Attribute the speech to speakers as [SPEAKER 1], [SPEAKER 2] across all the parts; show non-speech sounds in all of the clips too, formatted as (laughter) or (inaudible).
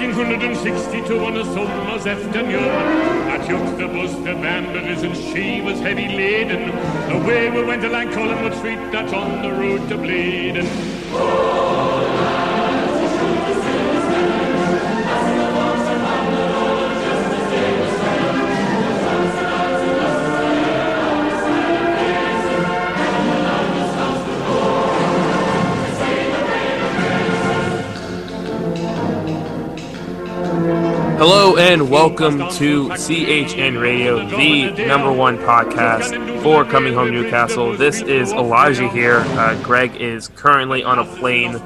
[SPEAKER 1] 1862 on a summer's afternoon. At the bus the Balmbra's and she was heavy laden. Away we went along Collingwood Street, that's on the road to Blaydon.
[SPEAKER 2] Hello and welcome to CHN Radio, the number one podcast for Coming Home Newcastle. This is Elijah here. Uh, Greg is currently on a plane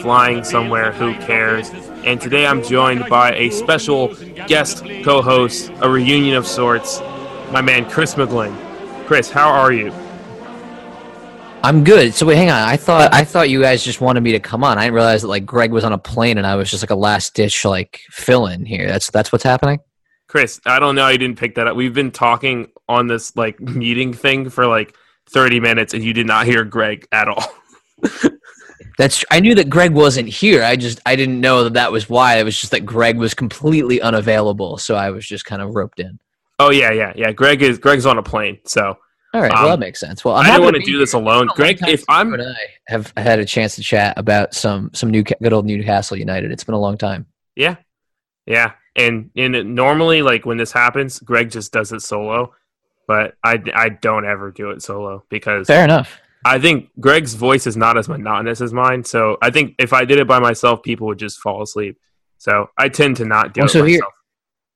[SPEAKER 2] flying somewhere, who cares? And today I'm joined by a special guest co host, a reunion of sorts, my man Chris McGlynn. Chris, how are you?
[SPEAKER 3] I'm good. So wait, hang on. I thought I thought you guys just wanted me to come on. I didn't realize that like Greg was on a plane and I was just like a last ditch like fill in here. That's that's what's happening.
[SPEAKER 2] Chris, I don't know. You didn't pick that up. We've been talking on this like meeting thing for like 30 minutes, and you did not hear Greg at all. (laughs)
[SPEAKER 3] That's I knew that Greg wasn't here. I just I didn't know that that was why. It was just that Greg was completely unavailable, so I was just kind of roped in.
[SPEAKER 2] oh yeah, yeah, yeah. Greg is Greg's on a plane, so
[SPEAKER 3] All right,
[SPEAKER 2] Um,
[SPEAKER 3] well that makes sense. Well, I'm
[SPEAKER 2] I don't want to do this
[SPEAKER 3] here.
[SPEAKER 2] alone.
[SPEAKER 3] Oh,
[SPEAKER 2] Greg, if I'm
[SPEAKER 3] and I have had a chance to chat about some some new good old Newcastle United. It's been a long time.
[SPEAKER 2] Yeah, yeah, and and it- normally like when this happens, Greg just does it solo, but I I don't ever do it solo because
[SPEAKER 3] Fair enough.
[SPEAKER 2] I think Greg's voice is not as monotonous as mine. So I think if I did it by myself, people would just fall asleep. So I tend to not do
[SPEAKER 3] Well,
[SPEAKER 2] it
[SPEAKER 3] so here-
[SPEAKER 2] myself.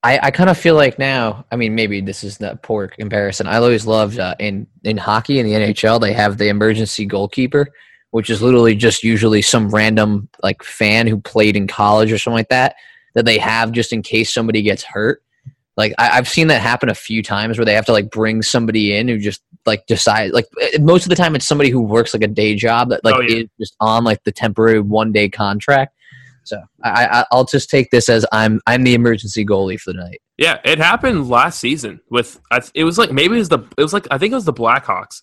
[SPEAKER 3] I, I kind of feel like now. I mean, maybe this is a poor comparison. I always loved uh, in in hockey in the NHL they have the emergency goalkeeper, which is literally just usually some random like fan who played in college or something like that that they have just in case somebody gets hurt. Like I, I've seen that happen a few times where they have to like bring somebody in who just like decide like eh, most of the time it's somebody who works like a day job that like
[SPEAKER 2] Oh, yeah.
[SPEAKER 3] is just on like the temporary one day contract. So I, I I'll just take this as I'm I'm the emergency goalie for the night.
[SPEAKER 2] Yeah, it happened last season with it was like maybe it was the it was like I think it was the Blackhawks.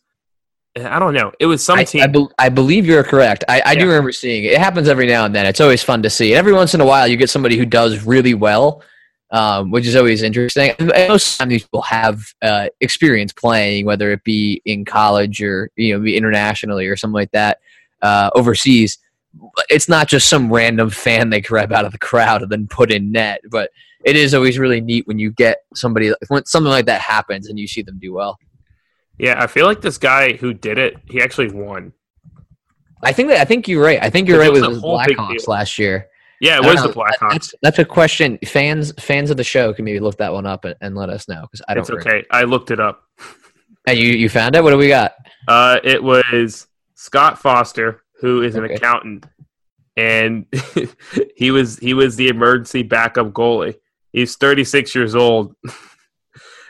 [SPEAKER 2] I don't know. It was some
[SPEAKER 3] I,
[SPEAKER 2] team.
[SPEAKER 3] I, bel I believe you're correct. I, I do remember seeing it. It happens every now and then. It's always fun to see. Every once in a while, you get somebody who does really well, um, which is always interesting. And Most of these people have uh, experience playing, whether it be in college or you know, be internationally or something like that, uh, overseas. It's not just some random fan they grab out of the crowd and then put in net, but it is always really neat when you get somebody when something like that happens and you see them do well.
[SPEAKER 2] yeah, I feel like this guy who did it, he actually won.
[SPEAKER 3] I think that I think you're right. I think you're right with the Blackhawks last year.
[SPEAKER 2] Yeah, it was the. Blackhawks.
[SPEAKER 3] That's that's a question. Fans fans of the show can maybe look that one up and, and let us know because I don't.
[SPEAKER 2] It's
[SPEAKER 3] remember.
[SPEAKER 2] okay. I looked it up.
[SPEAKER 3] And you you found it? What do we got?
[SPEAKER 2] Uh, it was Scott Foster, who is an
[SPEAKER 3] Okay.
[SPEAKER 2] accountant, and (laughs) he was he was the emergency backup goalie. He's 36 years old.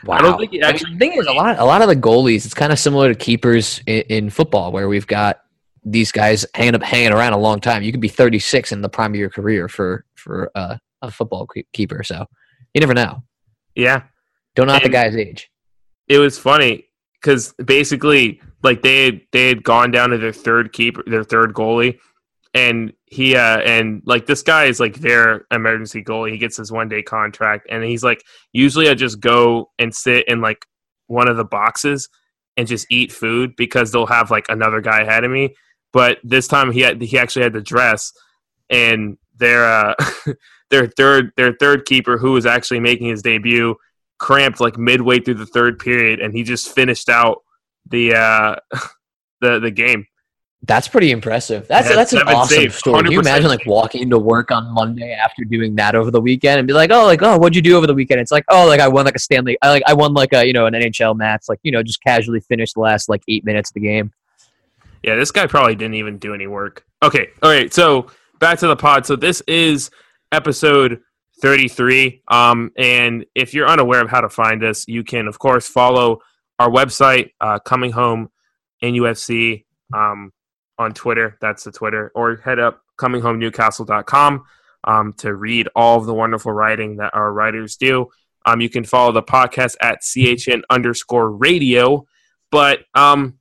[SPEAKER 3] Wow. (laughs)
[SPEAKER 2] I don't think he
[SPEAKER 3] I mean, the thing is, a lot a lot of the goalies. It's kind of similar to keepers in, in football, where we've got these guys hanging up hanging around a long time. You could be 36 in the prime of your career for for uh, a football keeper. So you never know.
[SPEAKER 2] Yeah,
[SPEAKER 3] Don't knock the guy's age.
[SPEAKER 2] it was funny because basically, like they had, they had gone down to their third keeper, their third goalie, and he uh and like this guy is like their emergency goalie. He gets his one day contract, and he's like, usually I just go and sit in like one of the boxes and just eat food because they'll have like another guy ahead of me. But this time he had he actually had to dress, and their uh, (laughs) their third their third keeper who was actually making his debut cramped like midway through the third period, and he just finished out the uh, (laughs) the the game.
[SPEAKER 3] That's pretty impressive. That's that's an awesome
[SPEAKER 2] saves,
[SPEAKER 3] story. Can you imagine like walking into work on Monday after doing that over the weekend and be like, oh, like oh, what'd you do over the weekend? It's like oh, like I won like a Stanley, I like I won like a you know an NHL match, like you know just casually finished the last like eight minutes of the game.
[SPEAKER 2] Yeah, this guy probably didn't even do any work. Okay, all right. So back to the pod. So this is episode 33. Um, and if you're unaware of how to find us, you can of course follow our website, uh, Coming Home NUFC, um, on Twitter. That's the Twitter, or head up cominghomenewcastle.com um, to read all of the wonderful writing that our writers do. Um, you can follow the podcast at CHN underscore radio. But um,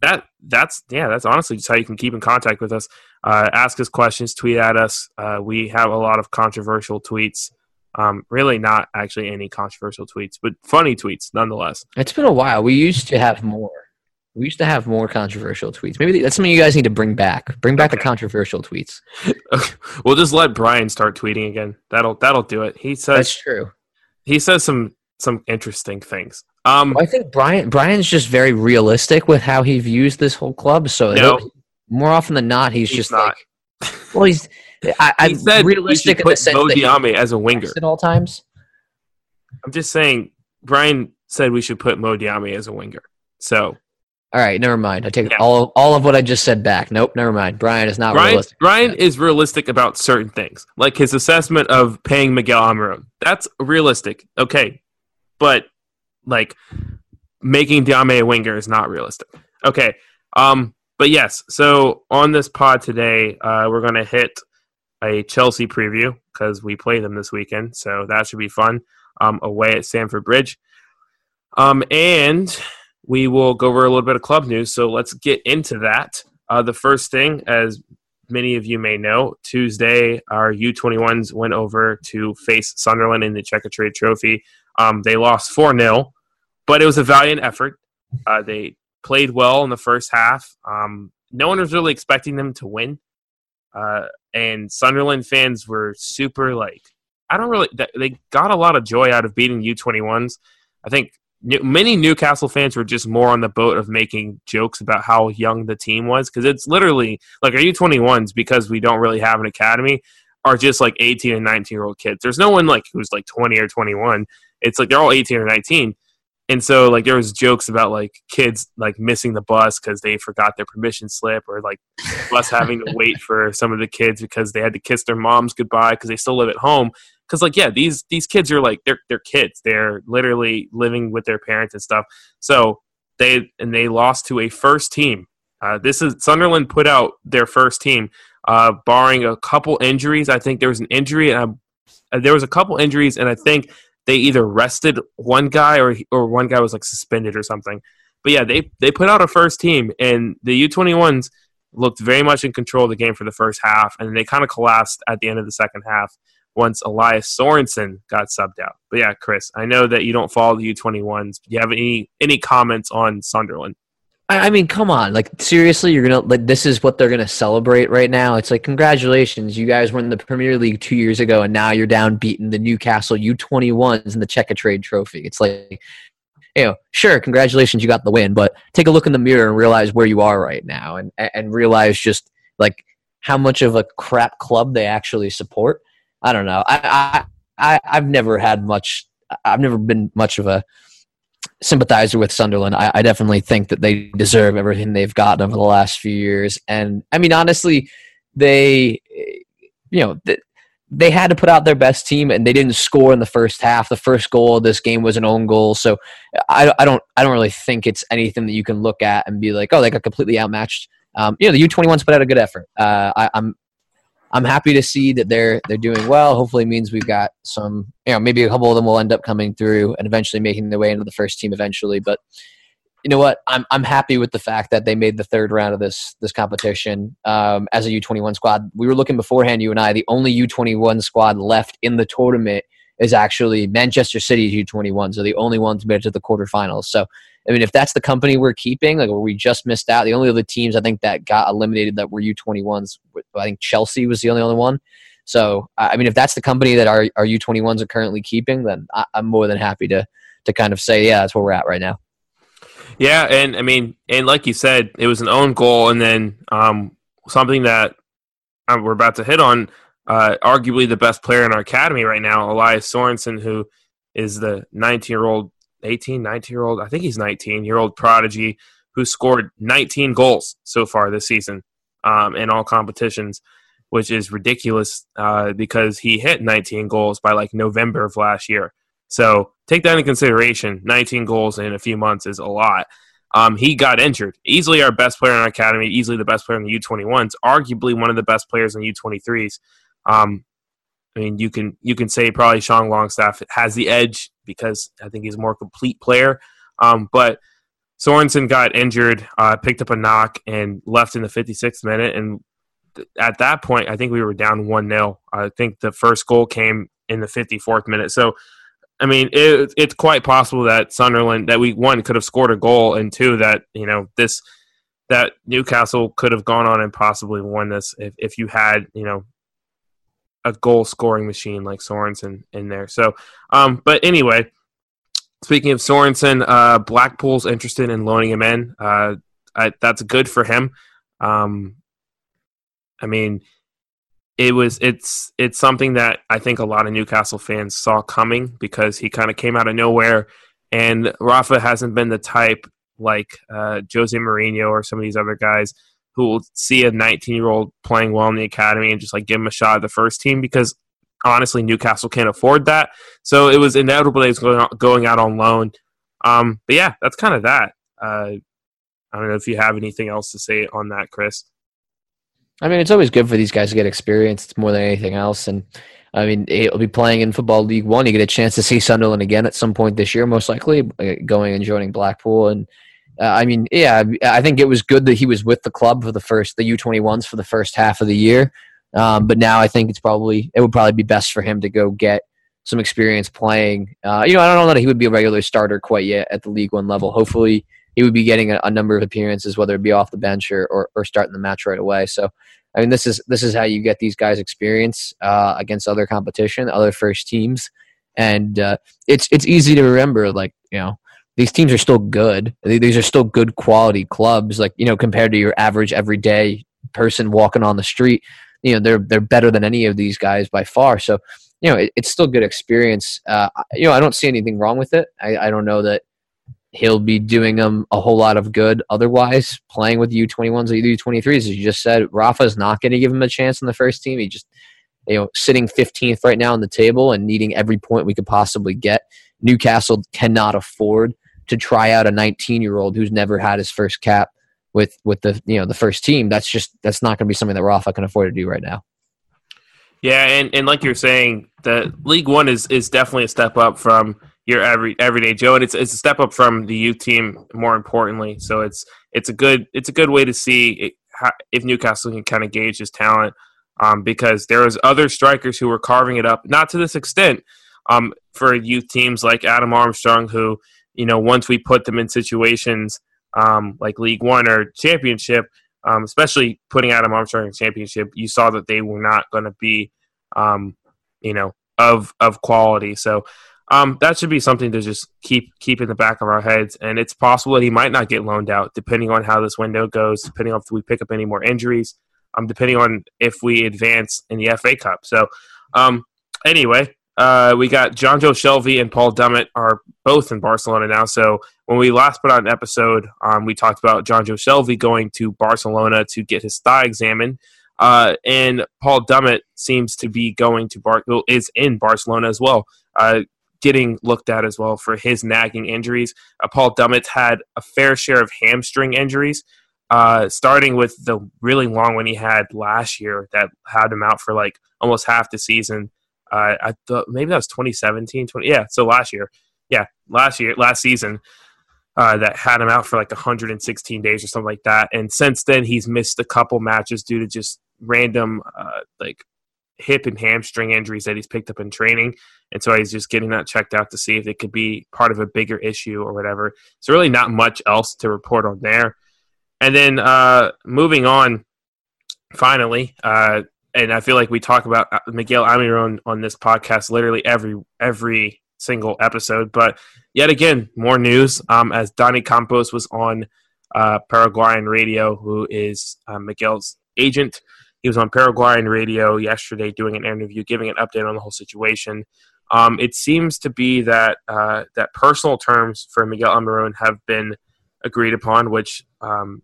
[SPEAKER 2] that that's yeah, that's honestly just how you can keep in contact with us. Uh, ask us questions, tweet at us. Uh, we have a lot of controversial tweets. Um, really, not actually any controversial tweets, but funny tweets nonetheless.
[SPEAKER 3] It's been a while. We used to have more. We used to have more controversial tweets. Maybe that's something you guys need to bring back. Bring back the controversial tweets. (laughs)
[SPEAKER 2] we'll just let Brian start tweeting again. That'll that'll do it. He says
[SPEAKER 3] That's true.
[SPEAKER 2] he says some some interesting things. Um,
[SPEAKER 3] Well, I think Brian Brian's just very realistic with how he views this whole club. So
[SPEAKER 2] No.
[SPEAKER 3] More often than not, he's,
[SPEAKER 2] He's
[SPEAKER 3] just
[SPEAKER 2] not.
[SPEAKER 3] like, well, he's I,
[SPEAKER 2] he
[SPEAKER 3] I'm
[SPEAKER 2] said
[SPEAKER 3] realistic in the
[SPEAKER 2] put
[SPEAKER 3] sense
[SPEAKER 2] Mo
[SPEAKER 3] that
[SPEAKER 2] Diame as a winger.
[SPEAKER 3] at all times.
[SPEAKER 2] I'm just saying. Brian said we should put Mo Diame as a winger. So
[SPEAKER 3] All right, never mind. I take
[SPEAKER 2] Yeah.
[SPEAKER 3] all all of what I just said back. Nope, never mind. Brian is not
[SPEAKER 2] Brian
[SPEAKER 3] realistic.
[SPEAKER 2] Brian is realistic about certain things, like his assessment of paying Miguel Almiron. That's realistic, okay, but like making Diame a winger is not realistic. Okay, um, but yes. So on this pod today, uh, we're gonna hit a Chelsea preview because we play them this weekend, so that should be fun. Um, away at Stamford Bridge, um, and we will go over a little bit of club news. So let's get into that. Uh, the first thing, as many of you may know, Tuesday our U21s went over to face Sunderland in the Trade Trophy. Um, they lost 4 0, but it was a valiant effort. Uh, they played well in the first half. Um, no one was really expecting them to win. Uh, and Sunderland fans were super like, I don't really, they got a lot of joy out of beating U21s. I think many Newcastle fans were just more on the boat of making jokes about how young the team was because it's literally like our U21s because we don't really have an academy are just like 18 and 19 year old kids. There's no one like who's like 20 or 21. It's like they're all 18 or 19. And so like there was jokes about like kids like missing the bus because they forgot their permission slip or like us having to wait for some of the kids because they had to kiss their moms goodbye because they still live at home. Because like yeah these these kids are like they're they're kids. They're literally living with their parents and stuff. So they and they lost to a first team. Uh, this is sunderland put out their first team uh, barring a couple injuries. I think there was an injury and I, uh, there was a couple injuries and i think they either rested one guy or or one guy was like suspended or something but yeah they they put out a first team and the u21s looked very much in control of the game for the first half and they kind of collapsed at the end of the second half once Elias Sorensen got subbed out. But yeah, Chris, I know that you don't follow the U21s. Do you have any any comments on Sunderland?
[SPEAKER 3] I mean, come on! Like seriously, you're gonna like this is what they're gonna celebrate right now. It's like congratulations, you guys in the Premier League two years ago, and now you're down beating the Newcastle U21s in the Trade Trophy. It's like, you know, sure, congratulations, you got the win, but take a look in the mirror and realize where you are right now, and and realize just like how much of a crap club they actually support. I don't know. I I, I I've never had much. I've never been much of a sympathizer with Sunderland. I, I definitely think that they deserve everything they've gotten over the last few years. And I mean, honestly, they, you know, th- they had to put out their best team, and they didn't score in the first half. The first goal of this game was an own goal, so I, I don't, I don't really think it's anything that you can look at and be like, oh, they got completely outmatched. Um, you know, the U21s put out a good effort. Uh, I, I'm I'm happy to see that they're they're doing well. Hopefully, means we've got some. You know, maybe a couple of them will end up coming through and eventually making their way into the first team eventually. But you know what? I'm I'm happy with the fact that they made the third round of this this competition um, as a U21 squad. We were looking beforehand, you and I. The only U21 squad left in the tournament is actually Manchester City's U21. So the only ones made it to the quarterfinals. So I mean, if that's the company we're keeping, like where we just missed out, the only other teams I think that got eliminated that were U21s, I think Chelsea was the only other one. So I mean, if that's the company that our our U21s are currently keeping, then I, I'm more than happy to to kind of say, yeah, that's where we're at right now.
[SPEAKER 2] Yeah, and I mean, and like you said, it was an own goal, and then um, something that uh, we're about to hit on. Uh, arguably the best player in our academy right now, Elias Sorensen, who is the 19 year old 18, 19 year old, I think he's 19 year old prodigy who scored 19 goals so far this season um, in all competitions, which is ridiculous uh, because he hit 19 goals by like November of last year. So take that into consideration. 19 goals in a few months is a lot. Um, he got injured. Easily our best player in our academy, easily the best player in the U21s, arguably one of the best players in the U23s. Um, I mean, you can you can say probably Sean Longstaff has the edge because I think he's a more complete player. Um, but Sorensen got injured, uh, picked up a knock, and left in the 56th minute. And th- at that point, I think we were down 1 0. I think the first goal came in the 54th minute. So, I mean, it, it's quite possible that Sunderland, that we, one, could have scored a goal, and two, that, you know, this, that Newcastle could have gone on and possibly won this if, if you had, you know, a goal scoring machine like Sorensen in there. So, um, but anyway, Speaking of Sorensen, uh, Blackpool's interested in loaning him in. Uh, I, that's good for him. Um, I mean, it was it's it's something that I think a lot of Newcastle fans saw coming because he kind of came out of nowhere, and Rafa hasn't been the type like uh, Jose Mourinho or some of these other guys who will see a 19 year old playing well in the academy and just like give him a shot at the first team because honestly, Newcastle can't afford that. So it was inevitable that he's going, going out on loan. Um, but yeah, that's kind of that. Uh, I don't know if you have anything else to say on that, Chris.
[SPEAKER 3] I mean, it's always good for these guys to get experience more than anything else. And I mean, he'll be playing in Football League One. You get a chance to see Sunderland again at some point this year, most likely, uh, going and joining Blackpool. And uh, I mean, yeah, I think it was good that he was with the club for the first, the U21s for the first half of the year. Um, but now I think it's probably it would probably be best for him to go get some experience playing. Uh, you know, I don't know that he would be a regular starter quite yet at the League One level. Hopefully, he would be getting a, a number of appearances, whether it be off the bench or, or, or, starting the match right away. So, I mean, this is this is how you get these guys experience uh, against other competition, other first teams, and uh, it's it's easy to remember. Like you know, these teams are still good. These are still good quality clubs. Like you know, compared to your average everyday person walking on the street you know they're they're better than any of these guys by far. So you know it, it's still good experience. Uh, you know I don't see anything wrong with it. I, I don't know that he'll be doing them a whole lot of good otherwise playing with U21s or U23s as you just said Rafa's not going to give him a chance in the first team he just you know sitting 15th right now on the table and needing every point we could possibly get Newcastle cannot afford to try out a 19 year old who's never had his first cap with with the you know the first team. That's just that's not going to be something that Rafa can afford to do right now.
[SPEAKER 2] Yeah, and, and like you're saying, the League One is, is definitely a step up from your every everyday Joe, and it's it's a step up from the youth team. More importantly, so it's it's a good it's a good way to see it, how, if Newcastle can kind of gauge his talent, um, because there was other strikers who were carving it up, not to this extent, um, for youth teams like Adam Armstrong, who you know once we put them in situations um, like League One or Championship, um, especially putting Adam Armstrong in Championship, you saw that they were not going to be, um, you know, of of quality. So um, that should be something to just keep keep in the back of our heads. And it's possible that he might not get loaned out, depending on how this window goes, depending on if we pick up any more injuries, um, depending on if we advance in the FA Cup. So um, anyway, uh, we got Jonjo Shelvey and Paul Dummett are both in Barcelona now. So when we last put out an episode, um, we talked about Jonjo Shelvey going to Barcelona to get his thigh examined. Uh, and Paul Dummett seems to be going to Bar is in Barcelona as well, uh, getting looked at as well for his nagging injuries. Uh, Paul Dummett had a fair share of hamstring injuries, uh, starting with the really long one he had last year that had him out for like almost half the season. Uh, I thought maybe that was 2017, 20, yeah. So last year, yeah, last year, last season, uh, that had him out for like 116 days or something like that. And since then, he's missed a couple matches due to just random uh, like hip and hamstring injuries that he's picked up in training. And so he's just getting that checked out to see if it could be part of a bigger issue or whatever. So really not much else to report on there. And then uh, moving on, finally, uh, and I feel like we talk about uh, Miguel Almiron on this podcast literally every every single episode. But yet again, more news um, as Dani Campos was on uh, Paraguayan radio, who is uh, Miguel's agent. He was on Paraguayan radio yesterday doing an interview, giving an update on the whole situation. Um, it seems to be that uh, that personal terms for Miguel Almiron have been agreed upon, which um,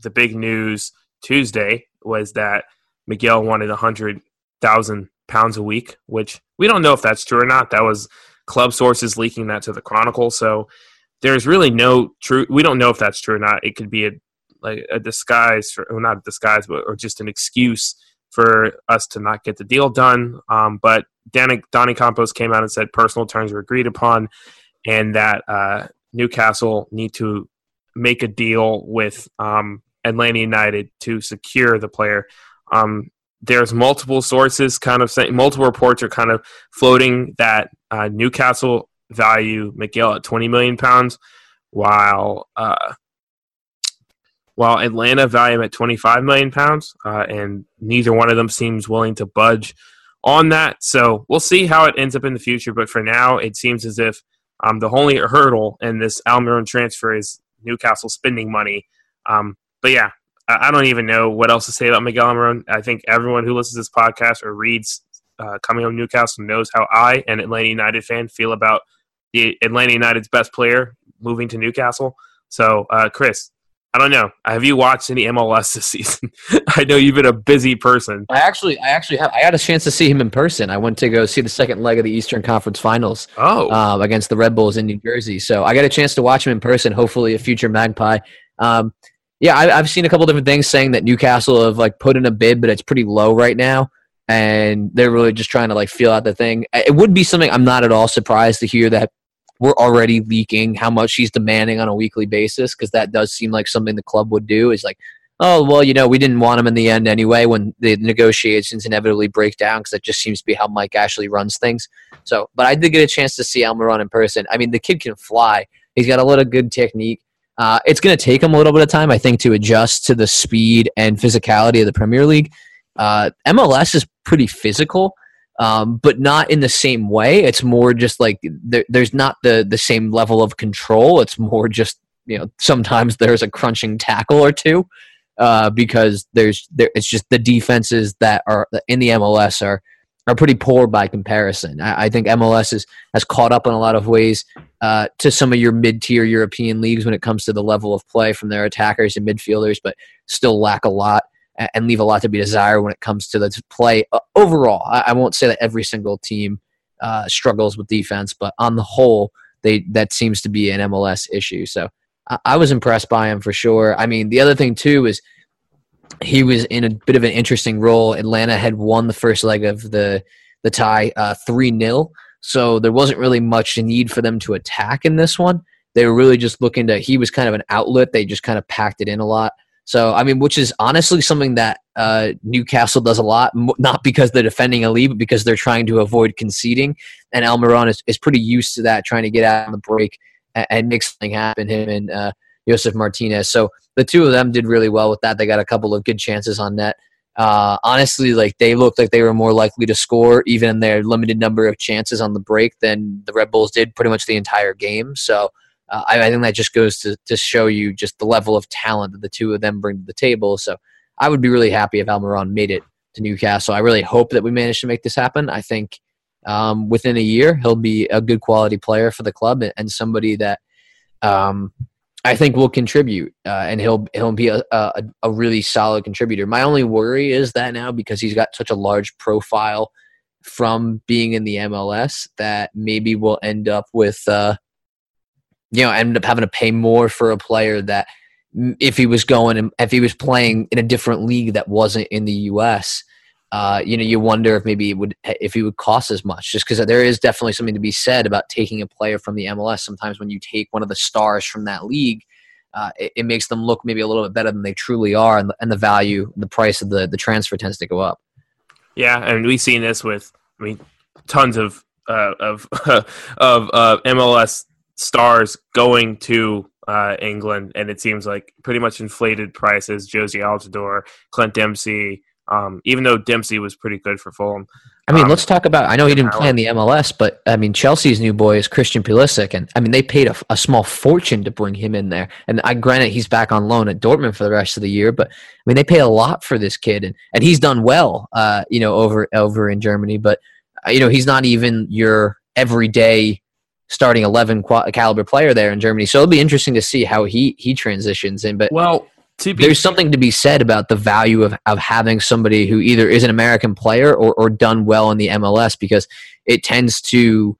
[SPEAKER 2] the big news Tuesday was that Miguel wanted a hundred thousand pounds a week, which we don't know if that's true or not. That was club sources leaking that to the Chronicle. So there's really no true. We don't know if that's true or not. It could be a like a disguise, for, well, not a disguise, but or just an excuse for us to not get the deal done. Um, but Danny, Dani Campos came out and said personal terms were agreed upon, and that uh, Newcastle need to make a deal with um, Atlanta United to secure the player. Um, there's multiple sources kind of saying multiple reports are kind of floating that uh, Newcastle value Miguel at 20 million pounds, while uh, while Atlanta value him at 25 million pounds, uh, and neither one of them seems willing to budge on that. So we'll see how it ends up in the future. But for now, it seems as if um, the only hurdle in this Almiron transfer is Newcastle spending money. Um, but yeah, I, don't even know what else to say about Miguel Almiron. I think everyone who listens to this podcast or reads uh, coming Home Newcastle knows how I, an Atlanta United fan, feel about the Atlanta United's best player moving to Newcastle. So, uh, Chris, I don't know. Have you watched any MLS (laughs) this season? I know you've been a busy person.
[SPEAKER 3] I actually, I actually have. I had a chance to see him in person. I went to go see the second leg of the Eastern Conference Finals.
[SPEAKER 2] Oh,
[SPEAKER 3] uh, against the Red Bulls in New Jersey. So I got a chance to watch him in person. Hopefully, a future Magpie. Um, yeah, I, have seen a couple different things saying that Newcastle have like put in a bid, but it's pretty low right now, and they're really just trying to like feel out the thing. It would be something I'm not at all surprised to hear that we're already leaking how much he's demanding on a weekly basis because that does seem like something the club would do. Is like, oh well, you know, we didn't want him in the end anyway when the negotiations inevitably break down because that just seems to be how Mike Ashley runs things. So, but I did get a chance to see Almiron in person. I mean, the kid can fly. He's got a lot of good technique. Uh, it's going to take him a little bit of time, I think, to adjust to the speed and physicality of the Premier League. Uh, MLS is pretty physical um, but not in the same way. It's more just like there, there's not the the same level of control. It's more just you know sometimes there's a crunching tackle or two uh, because there's there. It's just the defenses that are in the MLS are are pretty poor by comparison. I, I think MLS is, has caught up in a lot of ways uh, to some of your mid tier European leagues when it comes to the level of play from their attackers and midfielders, but still lack a lot and leave a lot to be desired when it comes to the play uh, overall. I, I, won't say that every single team uh, struggles with defense, but on the whole, they that seems to be an MLS issue. So I, I was impressed by him for sure. I mean, the other thing too is he was in a bit of an interesting role. Atlanta had won the first leg of the the tie uh, three uh, 0 so there wasn't really much need for them to attack in this one. They were really just looking to. He was kind of an outlet. They just kind of packed it in a lot. So I mean, which is honestly something that uh, Newcastle does a lot, not because they're defending a lead, but because they're trying to avoid conceding. And Almiron is, is pretty used to that, trying to get out on the break and, and make something happen. Him and uh, Josef Martinez. So the two of them did really well with that. They got a couple of good chances on net. Uh, honestly, like they looked like they were more likely to score even in their limited number of chances on the break than the Red Bulls did pretty much the entire game. So uh, I, I, think that just goes to, to show you just the level of talent that the two of them bring to the table. So I would be really happy if Almiron made it to Newcastle. I really hope that we manage to make this happen. I think um, within a year he'll be a good quality player for the club and somebody that um, I think will contribute, uh, and he'll he'll be a, a, a really solid contributor. My only worry is that now because he's got such a large profile from being in the MLS that maybe we'll end up with. Uh, you know, end up having to pay more for a player that if he was going if he was playing in a different league that wasn't in the U.S. Uh, you know, you wonder if maybe it would if he would cost as much, just because there is definitely something to be said about taking a player from the MLS. Sometimes when you take one of the stars from that league, uh, it, it, makes them look maybe a little bit better than they truly are, and the, and the value, the price of the the transfer tends to go up.
[SPEAKER 2] Yeah, and we've seen this with, I mean, tons of uh, of (laughs) of uh, MLS stars going to uh, England, and it seems like pretty much inflated prices. Jozy Altidore, Clint Dempsey, um, even though Dempsey was pretty good for Fulham.
[SPEAKER 3] I mean, um, let's talk about. I know he didn't play in the MLS, but I mean, Chelsea's new boy is Christian Pulisic, and I mean, they paid a, a, small fortune to bring him in there. And I granted he's back on loan at Dortmund for the rest of the year, but I mean, they pay a lot for this kid, and and he's done well, uh, you know, over over in Germany. But uh, you know, he's not even your everyday starting 11 caliber player there in Germany. So it'll be interesting to see how he he transitions in. But
[SPEAKER 2] well,
[SPEAKER 3] there's something to be said about the value of, of having somebody who either is an American player or, or done well in the MLS because it tends to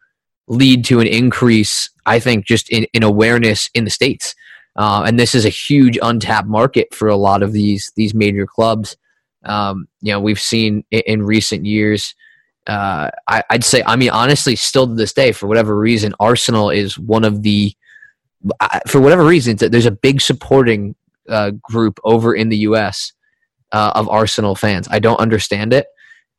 [SPEAKER 3] lead to an increase, I think, just in, in awareness in the States. Uh, and this is a huge untapped market for a lot of these these major clubs. Um, you know, we've seen in, in recent years – uh, I, would say, I mean, honestly, still to this day, for whatever reason, Arsenal is one of the for whatever reason, there's a big supporting uh, group over in the U.S. Uh, of Arsenal fans. I don't understand it,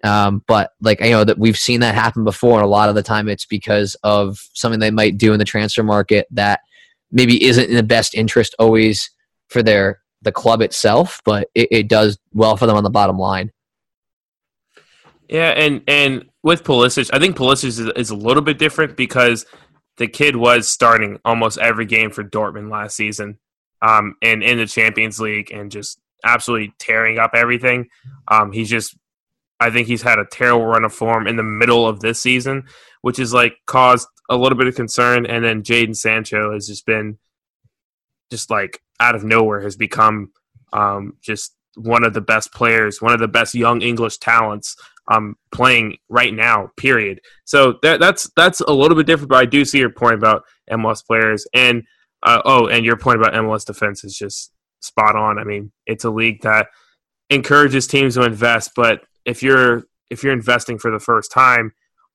[SPEAKER 3] um, but like you know that we've seen that happen before, and a lot of the time it's because of something they might do in the transfer market that maybe isn't in the best interest always for their the club itself, but it, it does well for them on the bottom line.
[SPEAKER 2] Yeah, and and with Pulisic, I think Pulisic is, is a little bit different because the kid was starting almost every game for Dortmund last season, um, and in the Champions League, and just absolutely tearing up everything. Um, he's just, I think he's had a terrible run of form in the middle of this season, which has like caused a little bit of concern. And then Jadon Sancho has just been, just like out of nowhere, has become um, just one of the best players, one of the best young English talents um, playing right now. Period. So that, that's that's a little bit different, but I do see your point about MLS players and uh, oh, and your point about MLS defense is just spot on. I mean, it's a league that encourages teams to invest, but if you're if you're investing for the first time,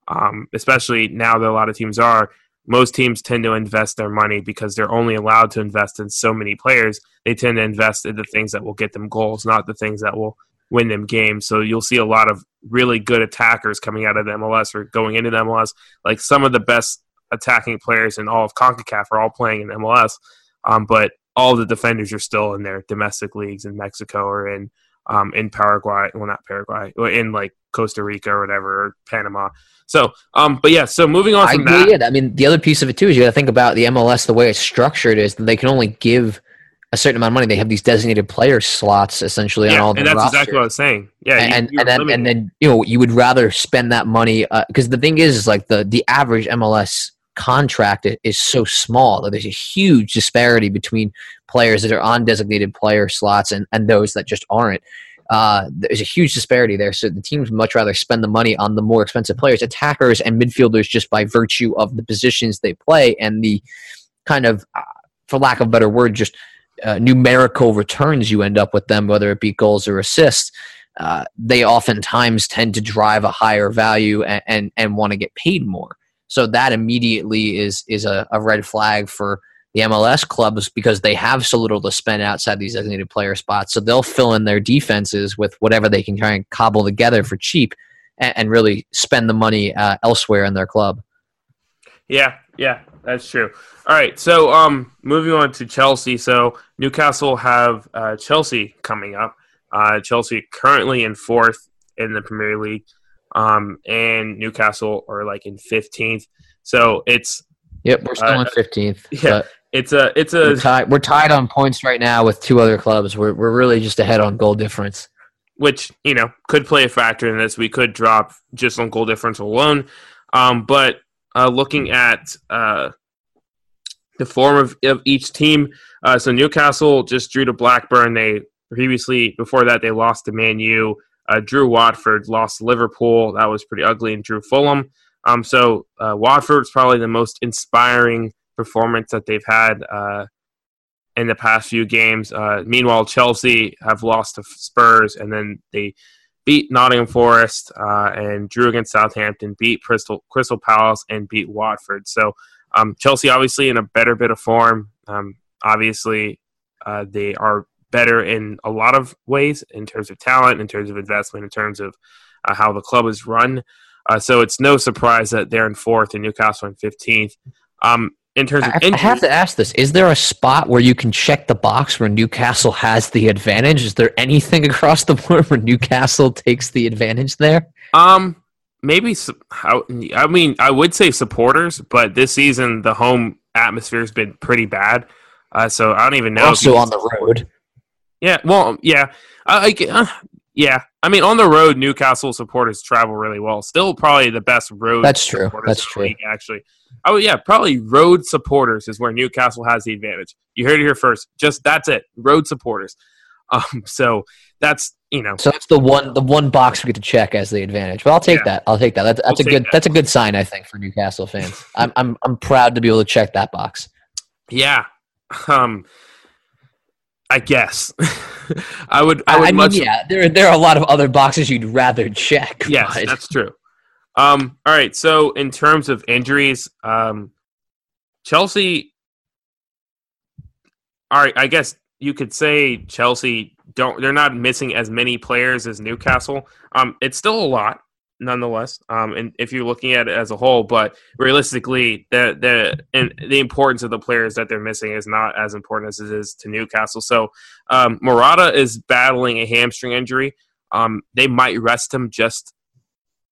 [SPEAKER 2] um, especially now that a lot of teams are, most teams tend to invest their money because they're only allowed to invest in so many players. They tend to invest in the things that will get them goals, not the things that will win them games. So you'll see a lot of really good attackers coming out of the MLS or going into the MLS. Like some of the best attacking players in all of CONCACAF are all playing in MLS, um, but all the defenders are still in their domestic leagues in Mexico or in um, in Paraguay. Well, not Paraguay, in like Costa Rica or whatever, or Panama. So, um, but yeah. So moving on from
[SPEAKER 3] I, that, yeah. I mean, the other piece of it too is you got to think about the MLS. The way it's structured is that they can only give a certain amount of money. They have these designated player slots essentially
[SPEAKER 2] yeah,
[SPEAKER 3] on all the
[SPEAKER 2] and that's
[SPEAKER 3] rosters.
[SPEAKER 2] exactly what I was saying. Yeah,
[SPEAKER 3] and you, and then and then you know you would rather spend that money because uh, the thing is, is like the the average MLS contract is so small that there's a huge disparity between players that are on designated player slots and, and those that just aren't. Uh, there's a huge disparity there. So the teams much rather spend the money on the more expensive players, attackers and midfielders, just by virtue of the positions they play and the kind of, uh, for lack of a better word, just uh, numerical returns you end up with them, whether it be goals or assists. Uh, they oftentimes tend to drive a higher value and, and, and want to get paid more. So that immediately is is a, a red flag for the MLS clubs because they have so little to spend outside these designated player spots. So they'll fill in their defenses with whatever they can try and cobble together for cheap and, and really spend the money uh, elsewhere in their club.
[SPEAKER 2] Yeah, yeah, that's true. All right, so um, moving on to Chelsea. So Newcastle have uh, Chelsea coming up. Uh, Chelsea currently in fourth in the Premier League, um, and Newcastle are like in fifteenth. So it's
[SPEAKER 3] Yep, we're still uh, in fifteenth. (laughs)
[SPEAKER 2] Yeah, it's a it's a
[SPEAKER 3] we're tied, we're tied on points right now with two other clubs. We're we're really just ahead on goal difference,
[SPEAKER 2] which you know could play a factor in this. We could drop just on goal difference alone, um, but uh, looking at uh, the form of, of each team, uh, so Newcastle just drew to Blackburn. They previously before that they lost to Man U. Uh, drew Watford, lost Liverpool. That was pretty ugly, and drew Fulham. Um, so uh, Watford's probably the most inspiring performance that they've had uh, in the past few games. Uh, meanwhile, Chelsea have lost to Spurs, and then they beat Nottingham Forest uh, and drew against Southampton, beat Crystal Crystal Palace, and beat Watford. So um, Chelsea obviously in a better bit of form. Um, obviously, uh, they are better in a lot of ways in terms of talent, in terms of investment, in terms of uh, how the club is run. Uh, so it's no surprise that they're in fourth and Newcastle in fifteenth. Um, in terms of
[SPEAKER 3] I, I have to ask this: Is there a spot where you can check the box where Newcastle has the advantage? Is there anything (laughs) across the board where Newcastle takes the advantage there?
[SPEAKER 2] Um, maybe. I mean, I would say supporters, but this season the home atmosphere has been pretty bad. Uh, so I don't even know.
[SPEAKER 3] Also on the road.
[SPEAKER 2] Yeah. Well, yeah. I, I uh, yeah. I mean, on the road, Newcastle supporters travel really well. Still, probably the best road.
[SPEAKER 3] That's true. That's true.
[SPEAKER 2] League, actually, oh yeah, probably road supporters is where Newcastle has the advantage. You heard it here first. Just that's it. Road supporters. (laughs) Um, so that's you know.
[SPEAKER 3] So that's the one the one box we get to check as the advantage. But I'll take yeah. that. I'll take that. That's, that's we'll a good that. that's a good sign I think for Newcastle fans. I'm I'm I'm proud to be able to check that box.
[SPEAKER 2] Yeah. (laughs) Um. I guess. (laughs) I would. I would
[SPEAKER 3] I
[SPEAKER 2] much.
[SPEAKER 3] Mean, yeah, there there are a lot of other boxes you'd rather check. (laughs)
[SPEAKER 2] Yes,
[SPEAKER 3] but.
[SPEAKER 2] that's true. Um, all right. So in terms of injuries, um, Chelsea all right, I guess you could say Chelsea don't they're not missing as many players as Newcastle. Um, it's still a lot nonetheless. Um, and if you're looking at it as a whole, but realistically, the the and the importance of the players that they're missing is not as important as it is to Newcastle. So, um, Morata is battling a hamstring injury. Um, they might rest him just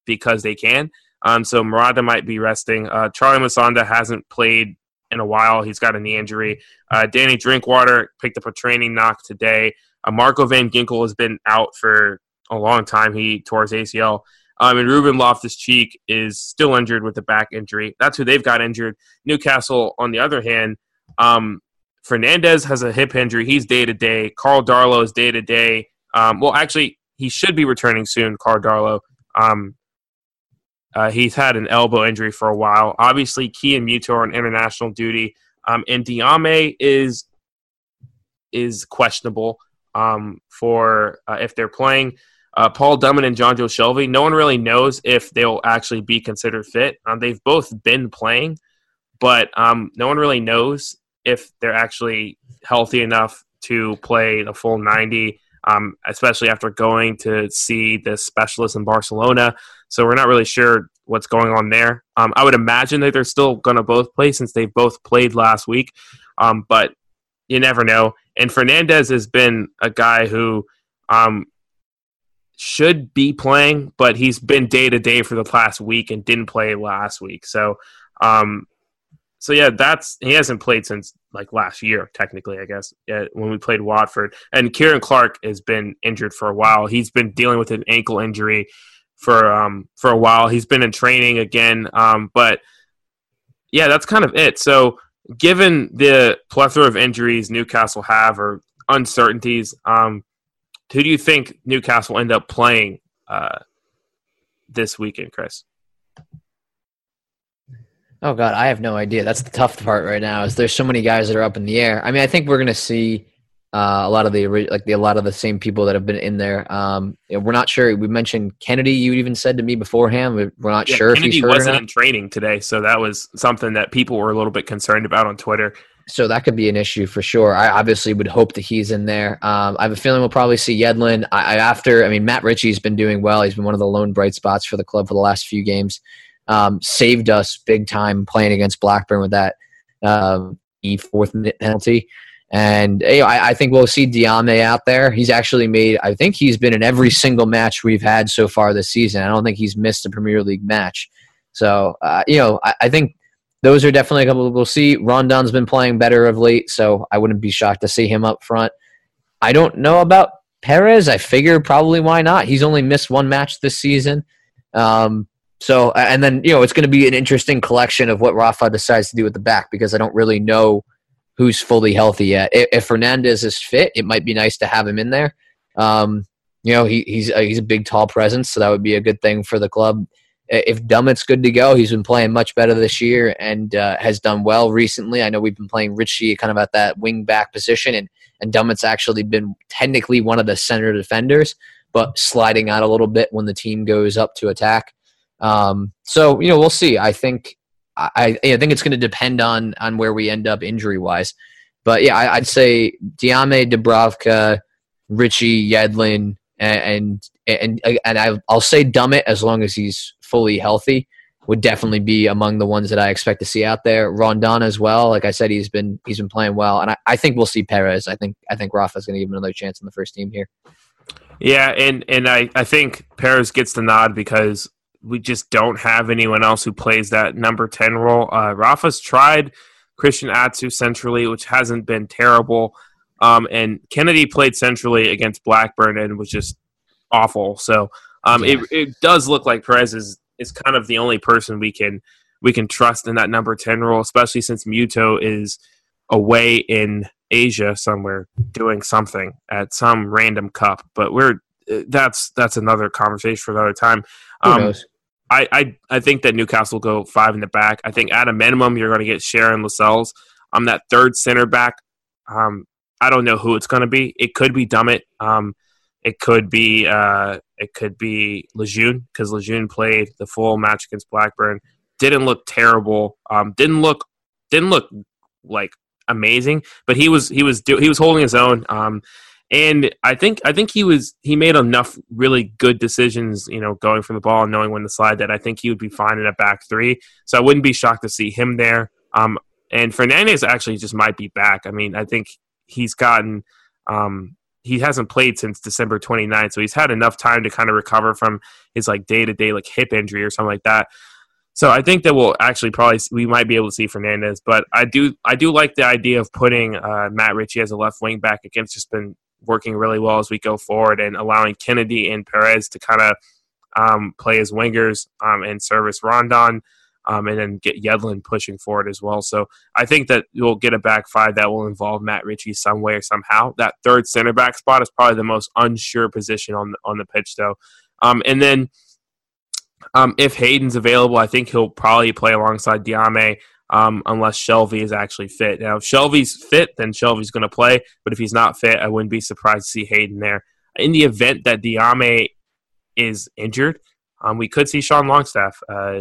[SPEAKER 2] because they can. Um, so Morata might be resting. Uh, Charlie Musonda hasn't played in a while. He's got a knee injury. Uh, Danny Drinkwater picked up a training knock today. Uh, Marco Van Ginkel has been out for a long time. He tore his ACL. Um, and Ruben Loftus Cheek is still injured with a back injury. That's who they've got injured. Newcastle, on the other hand, um, Fernandez has a hip injury. He's day to day. Carl Darlow is day to day. Well, actually, he should be returning soon, Carl Darlow. Um, uh, he's had an elbow injury for a while. Obviously, Ki and Muto are on international duty, um, and Diame is is questionable um, for uh, if they're playing. Uh, Paul Dummett and Jonjo Shelvey. No one really knows if they'll actually be considered fit. Um, they've both been playing, but um, no one really knows if they're actually healthy enough to play the full 90 um, especially after going to see the specialist in Barcelona. So we're not really sure what's going on there. Um, I would imagine that they're still going to both play since they've both played last week, um, but you never know. And Fernandez has been a guy who um, should be playing, but he's been day to day for the past week and didn't play last week. So um, so yeah, that's he hasn't played since like last year, technically, I guess, yeah, when we played Watford. And Ciaran Clark has been injured for a while. He's been dealing with an ankle injury for um for a while. He's been in training again, um, but yeah, that's kind of it. So given the plethora of injuries Newcastle have or uncertainties, um, who do you think Newcastle end up playing uh, this weekend, Chris?
[SPEAKER 3] Oh God, I have no idea. That's the tough part right now. Is there's so many guys that are up in the air. I mean, I think we're gonna see uh, a lot of the like the, a lot of the same people that have been in there. Um, we're not sure. We mentioned Kennedy. You even said to me beforehand. We're not yeah, sure
[SPEAKER 2] Kennedy
[SPEAKER 3] if he's
[SPEAKER 2] wasn't in training today, so that was something that people were a little bit concerned about on Twitter.
[SPEAKER 3] So that could be an issue for sure. I obviously would hope that he's in there. Um, I have a feeling we'll probably see Yedlin. I, I, after, I mean, Matt Ritchie's been doing well. He's been one of the lone bright spots for the club for the last few games um, saved us big time playing against Blackburn with that um, fourth minute penalty. And you know, I, I, think we'll see Diame out there. He's actually made. I think he's been in every single match we've had so far this season. I don't think he's missed a Premier League match. So uh, you know, I, I, think those are definitely a couple. We'll see. Rondon's been playing better of late, so I wouldn't be shocked to see him up front. I don't know about Perez. I figure probably why not. He's only missed one match this season. Um, so, and then, you know, it's going to be an interesting collection of what Rafa decides to do with the back because I don't really know who's fully healthy yet. If, Fernandez is fit, it might be nice to have him in there. Um, you know, he, he's, uh, he's a big, tall presence, so that would be a good thing for the club. If Dummett's good to go, he's been playing much better this year and uh, has done well recently. I know we've been playing Ritchie kind of at that wing back position, and, and Dummett's actually been technically one of the center defenders, but sliding out a little bit when the team goes up to attack. Um, so you know, we'll see. I think I, I think it's going to depend on on where we end up injury wise. But yeah, I, would say Diame, Dubravka, Ritchie, Yedlin, and and and, and I, I'll say Dummett as long as he's fully healthy would definitely be among the ones that I expect to see out there. Rondon as well. Like I said, he's been he's been playing well, and I, I think we'll see Perez. I think I think Rafa's going to give him another chance in the first team here.
[SPEAKER 2] Yeah, and and I I think Perez gets the nod because we just don't have anyone else who plays that number 10 role. Uh, Rafa's tried Christian Atsu centrally, which hasn't been terrible. Um, and Kennedy played centrally against Blackburn and was just awful. So um, yeah. it, it does look like Perez is, is kind of the only person we can we can trust in that number 10 role, especially since Muto is away in Asia somewhere doing something at some random cup. But we're that's that's another conversation for another time. Um, I, I, I think that Newcastle will go five in the back. I think at a minimum you're going to get Schär and Lascelles. I'm that third center back. Um, I don't know who it's going to be. It could be Dummett. Um, it could be uh, it could be Lejeune because Lejeune played the full match against Blackburn. Didn't look terrible. Um, didn't look didn't look like amazing, but he was he was do, he was holding his own. Um, and I think I think he was he made enough really good decisions, you know, going from the ball and knowing when to slide that I think he would be fine in a back three. So I wouldn't be shocked to see him there. Um, and Fernandez actually just might be back. I mean, I think he's gotten um, he hasn't played since December 29th, so he's had enough time to kind of recover from his like day to day like hip injury or something like that. So I think that we'll actually probably we might be able to see Fernandez, but I do I do like the idea of putting uh, Matt Ritchie as a left wing back against just been working really well as we go forward and allowing Kennedy and Perez to kind of um, play as wingers um, and service Rondon. Um, and then get Yedlin pushing forward as well. So I think that you'll get a back five that will involve Matt Ritchie some way or somehow. That third center back spot is probably the most unsure position on the, on the pitch, though. Um, and then um, if Hayden's available, I think he'll probably play alongside Diame um, unless Shelvey is actually fit. Now, if Shelvey's fit, then Shelvey's going to play. But if he's not fit, I wouldn't be surprised to see Hayden there. In the event that Diame is injured, um, we could see Sean Longstaff. Uh,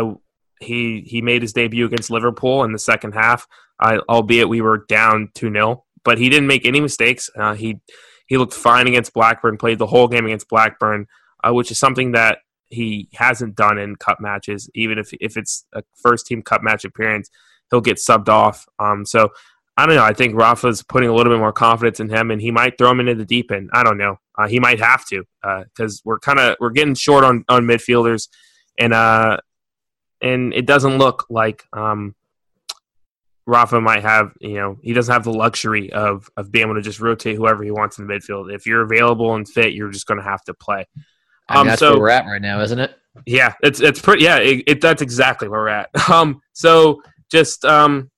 [SPEAKER 2] I he he made his debut against Liverpool in the second half, uh, albeit we were down two 0 but he didn't make any mistakes. Uh, he he looked fine against Blackburn, played the whole game against Blackburn, uh, which is something that he hasn't done in cup matches. Even if if it's a first team cup match appearance, he'll get subbed off. Um, so I don't know. I think Rafa's putting a little bit more confidence in him, and he might throw him into the deep end. I don't know. Uh, he might have to because uh, we're kind of we're getting short on on midfielders, and uh, and it doesn't look like um, Rafa might have. You know, he doesn't have the luxury of of being able to just rotate whoever he wants in the midfield. If you're available and fit, you're just going to have to play.
[SPEAKER 3] I mean, um, that's so, where we're at right now, isn't it?
[SPEAKER 2] Yeah, it's it's pretty. Yeah, it, it, that's exactly where we're at. (laughs) Um, so just um,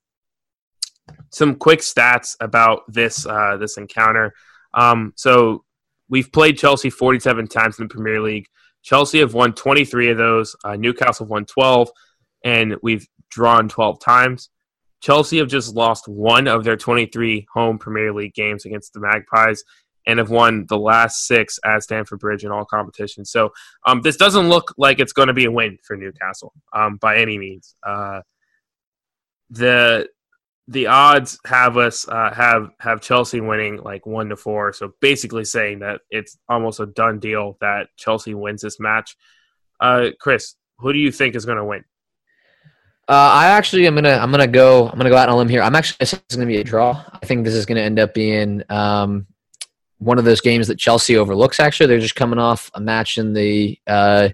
[SPEAKER 2] some quick stats about this uh, this encounter. Um, so we've played Chelsea 47 times in the Premier League. Chelsea have won 23 of those. Uh, Newcastle have won 12, and we've drawn 12 times. Chelsea have just lost one of their 23 home Premier League games against the Magpies, and have won the last six at Stamford Bridge in all competitions. So um, this doesn't look like it's going to be a win for Newcastle um, by any means. Uh, the the odds have us uh, have have Chelsea winning like one to four. So basically saying that it's almost a done deal that Chelsea wins this match. Uh, Chris, who do you think is going to win?
[SPEAKER 3] Uh, I actually am gonna I'm gonna go I'm gonna go out on a limb here. I'm actually is gonna be a draw. I think this is gonna end up being um, one of those games that Chelsea overlooks. Actually, they're just coming off a match in the uh,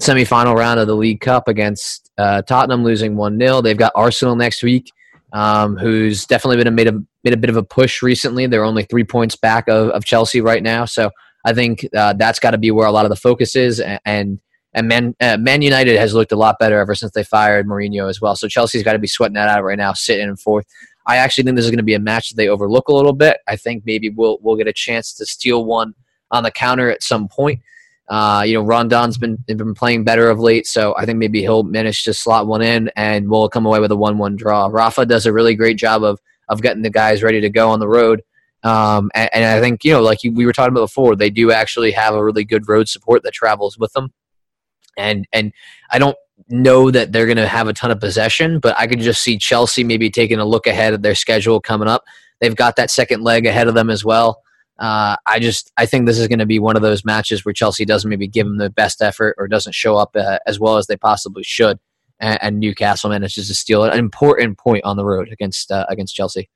[SPEAKER 3] semifinal round of the League Cup against uh, Tottenham, losing one 0 They've got Arsenal next week, um, who's definitely been a, made a made a bit of a push recently. They're only three points back of, of Chelsea right now, so I think uh, that's got to be where a lot of the focus is. And and Man, uh, Man United has looked a lot better ever since they fired Mourinho as well. So Chelsea's got to be sweating that out right now, sitting in fourth. I actually think this is going to be a match that they overlook a little bit. I think maybe we'll we'll get a chance to steal one on the counter at some point. Uh, you know, Rondon's been been playing better of late, so I think maybe he'll manage to slot one in, and we'll come away with a one-one draw. Rafa does a really great job of of getting the guys ready to go on the road, um, and, and, I think you know, like we were talking about before, they do actually have a really good road support that travels with them, and and I don't know that they're going to have a ton of possession, but I could just see Chelsea maybe taking a look ahead of their schedule coming up. They've got that second leg ahead of them as well. Uh, I just I think this is going to be one of those matches where Chelsea doesn't maybe give them the best effort or doesn't show up uh, as well as they possibly should, and, and, Newcastle manages to steal an important point on the road against uh, against Chelsea.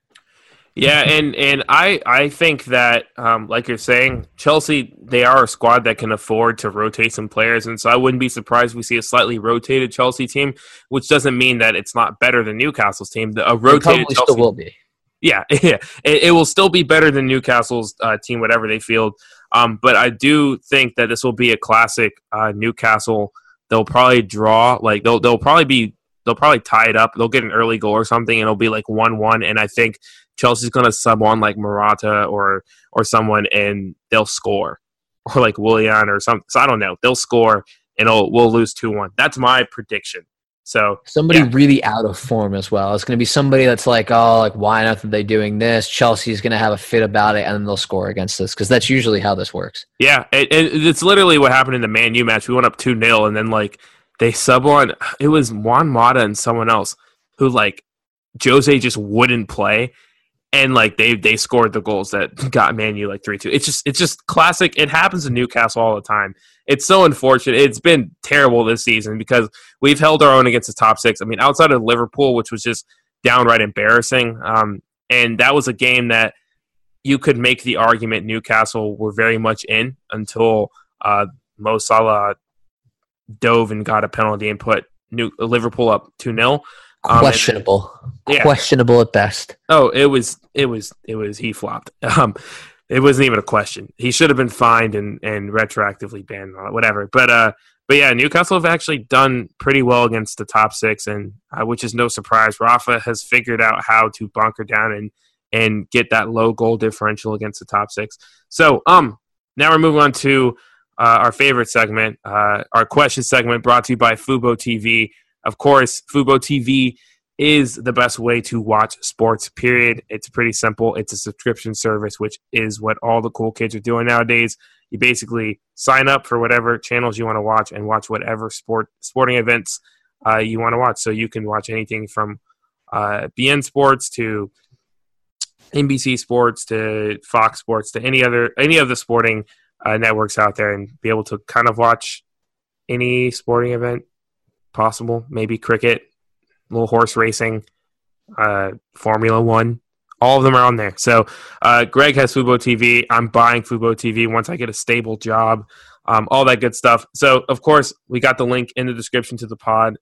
[SPEAKER 2] Yeah, and and I I think that um, like you're saying, Chelsea they are a squad that can afford to rotate some players, and so I wouldn't be surprised if we see a slightly rotated Chelsea team, which doesn't mean that it's not better than Newcastle's team. The, a rotated Chelsea
[SPEAKER 3] still will be.
[SPEAKER 2] Yeah, (laughs) yeah, it, it will still be better than Newcastle's uh, team, whatever they field. Um, but I do think that this will be a classic uh, Newcastle. They'll probably draw, like they'll they'll probably be they'll probably tie it up. They'll get an early goal or something, and it'll be like one one. And I think Chelsea's going to sub on like Morata or or someone, and they'll score, or like Willian or something. So I don't know. They'll score, and we'll lose two one. That's my prediction. So
[SPEAKER 3] somebody yeah. really out of form as well. It's going to be somebody that's like, oh, like why not are they doing this? Chelsea's going to have a fit about it, and then they'll score against us because that's usually how this works.
[SPEAKER 2] Yeah, it, it, it's literally what happened in the Man U match. We went up two 0 and then like they sub on. It was Juan Mata and someone else who like Jose just wouldn't play, and like they they scored the goals that got Manu like three two. It's just it's just classic. It happens in Newcastle all the time. It's so unfortunate. It's been terrible this season because we've held our own against the top six. I mean, outside of Liverpool, which was just downright embarrassing, um, and that was a game that you could make the argument Newcastle were very much in until uh, Mo Salah dove and got a penalty and put New- Liverpool up two 0 um,
[SPEAKER 3] Questionable.
[SPEAKER 2] Yeah.
[SPEAKER 3] Questionable at best.
[SPEAKER 2] Oh, it was it was it was he flopped. (laughs) Um, it wasn't even a question. He should have been fined and and retroactively banned, whatever. But uh, but yeah, Newcastle have actually done pretty well against the top six, and uh, which is no surprise. Rafa has figured out how to bunker down and and get that low goal differential against the top six. So um, now we're moving on to uh, our favorite segment, uh, our question segment, brought to you by Fubo TV. Of course, Fubo TV is the best way to watch sports, period. It's pretty simple. It's a subscription service, which is what all the cool kids are doing nowadays. You basically sign up for whatever channels you want to watch and watch whatever sport sporting events uh, you want to watch. So you can watch anything from uh, beIN Sports to NBC Sports to Fox Sports to any other any of the sporting uh, networks out there, and be able to kind of watch any sporting event possible. Maybe cricket, little horse racing, uh, Formula One. All of them are on there. So uh, Greg has Fubo TV. I'm buying Fubo TV once I get a stable job. Um, all that good stuff. So of course we got the link in the description to the pod.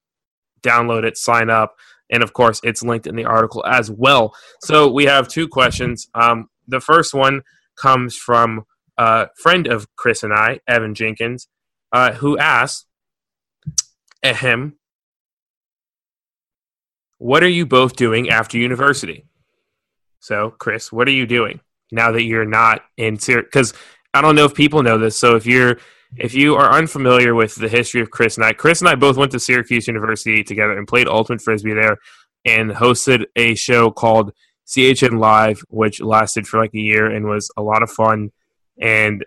[SPEAKER 2] Download it, sign up, and of course it's linked in the article as well. So we have two questions. Um, the first one comes from a friend of Chris and I, Evan Jenkins, uh, who asked, "Ahem, what are you both doing after university?" So, Chris, what are you doing now that you're not in Syracuse? Because I don't know if people know this. So, if you're if you are unfamiliar with the history of Chris and I, Chris and I both went to Syracuse University together and played Ultimate Frisbee there and hosted a show called CHN Live, which lasted for like a year and was a lot of fun and